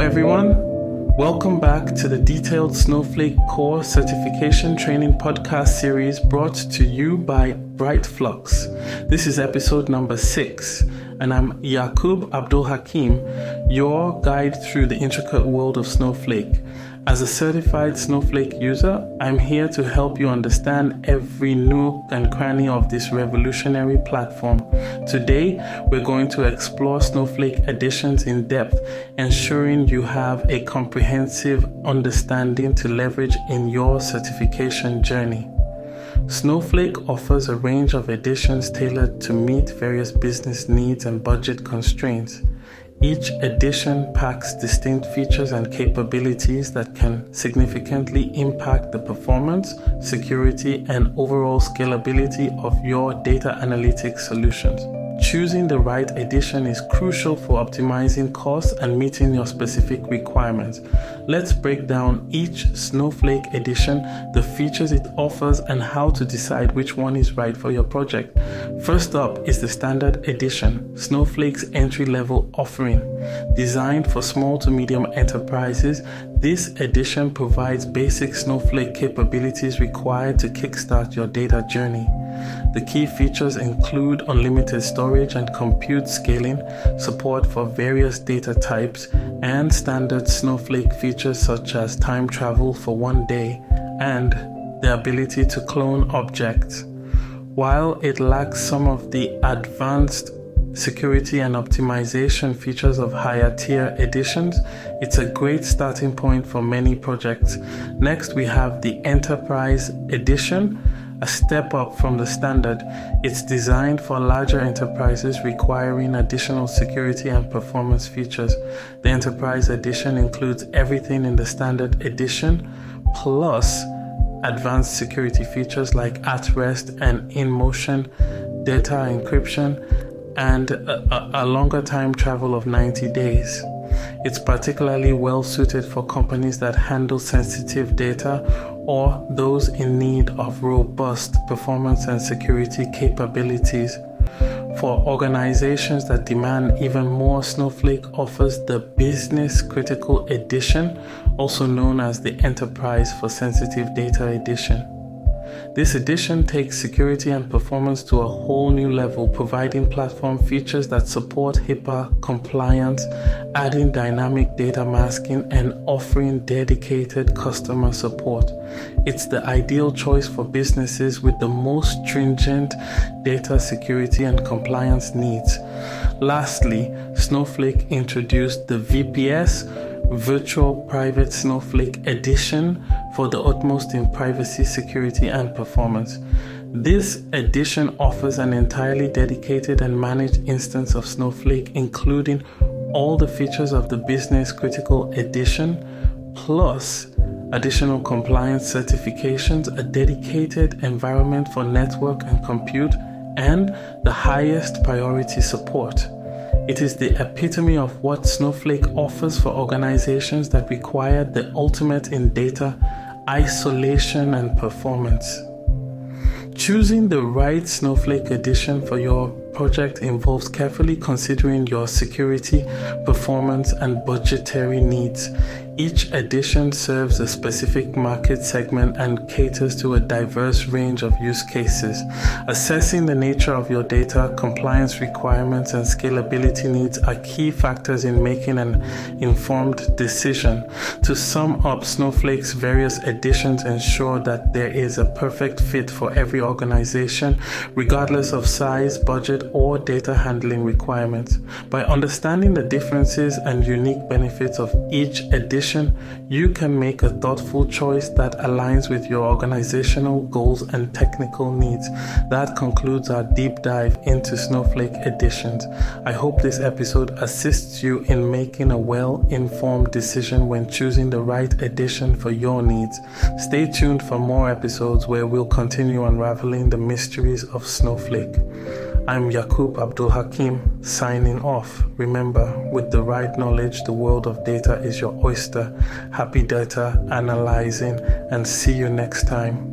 everyone. Welcome back to the Detailed Snowflake Core Certification Training Podcast series brought to you by Bright Flux. This is episode number six, and I'm Yakub Abdul Hakim, your guide through the intricate world of Snowflake. As a certified Snowflake user, I'm here to help you understand every nook and cranny of this revolutionary platform. Today, we're going to explore Snowflake editions in depth, ensuring you have a comprehensive understanding to leverage in your certification journey. Snowflake offers a range of editions tailored to meet various business needs and budget constraints. Each edition packs distinct features and capabilities that can significantly impact the performance, security, and overall scalability of your data analytics solutions. Choosing the right edition is crucial for optimizing costs and meeting your specific requirements. Let's break down each Snowflake edition, the features it offers, and how to decide which one is right for your project. First up is the Standard Edition, Snowflake's entry level offering. Designed for small to medium enterprises, this edition provides basic Snowflake capabilities required to kickstart your data journey. The key features include unlimited storage and compute scaling, support for various data types, and standard Snowflake features such as time travel for one day and the ability to clone objects. While it lacks some of the advanced security and optimization features of higher tier editions, it's a great starting point for many projects. Next, we have the Enterprise Edition a step up from the standard. It's designed for larger enterprises requiring additional security and performance features. The Enterprise Edition includes everything in the Standard Edition plus advanced security features like at rest and in motion data encryption and a, a, longer time travel of 90 days. It's particularly well suited for companies that handle sensitive data or those in need of robust performance and security capabilities. For organizations that demand even more, Snowflake offers the Business Critical Edition, also known as the Enterprise for Sensitive Data Edition. This edition takes security and performance to a whole new level, providing platform features that support HIPAA compliance, adding dynamic data masking, and offering dedicated customer support. It's the ideal choice for businesses with the most stringent data security and compliance needs. Lastly, Snowflake introduced the VPS Virtual Private Snowflake Edition for the utmost in privacy, security, and performance. This edition offers an entirely dedicated and managed instance of Snowflake, including all the features of the Business Critical Edition, plus additional compliance certifications, a dedicated environment for network and compute, and the highest priority support. It is the epitome of what Snowflake offers for organizations that require the ultimate in data isolation and performance. Choosing the right Snowflake edition for your project involves carefully considering your security, performance, and budgetary needs. Each edition serves a specific market segment and caters to a diverse range of use cases. Assessing the nature of your data, compliance requirements, and scalability needs are key factors in making an informed decision. To sum up, Snowflake's various editions ensure that there is a perfect fit for every organization, regardless of size, budget, or data handling requirements. By understanding the differences and unique benefits of each edition, you can make a thoughtful choice that aligns with your organizational goals and technical needs. That concludes our deep dive into Snowflake editions. I hope this episode assists you in making a well informed decision when choosing the right edition for your needs. Stay tuned for more episodes where we'll continue unraveling the mysteries of Snowflake. I'm Yakub Abdul Hakim signing off. Remember, with the right knowledge, the world of data is your oyster. Happy data analyzing, and see you next time.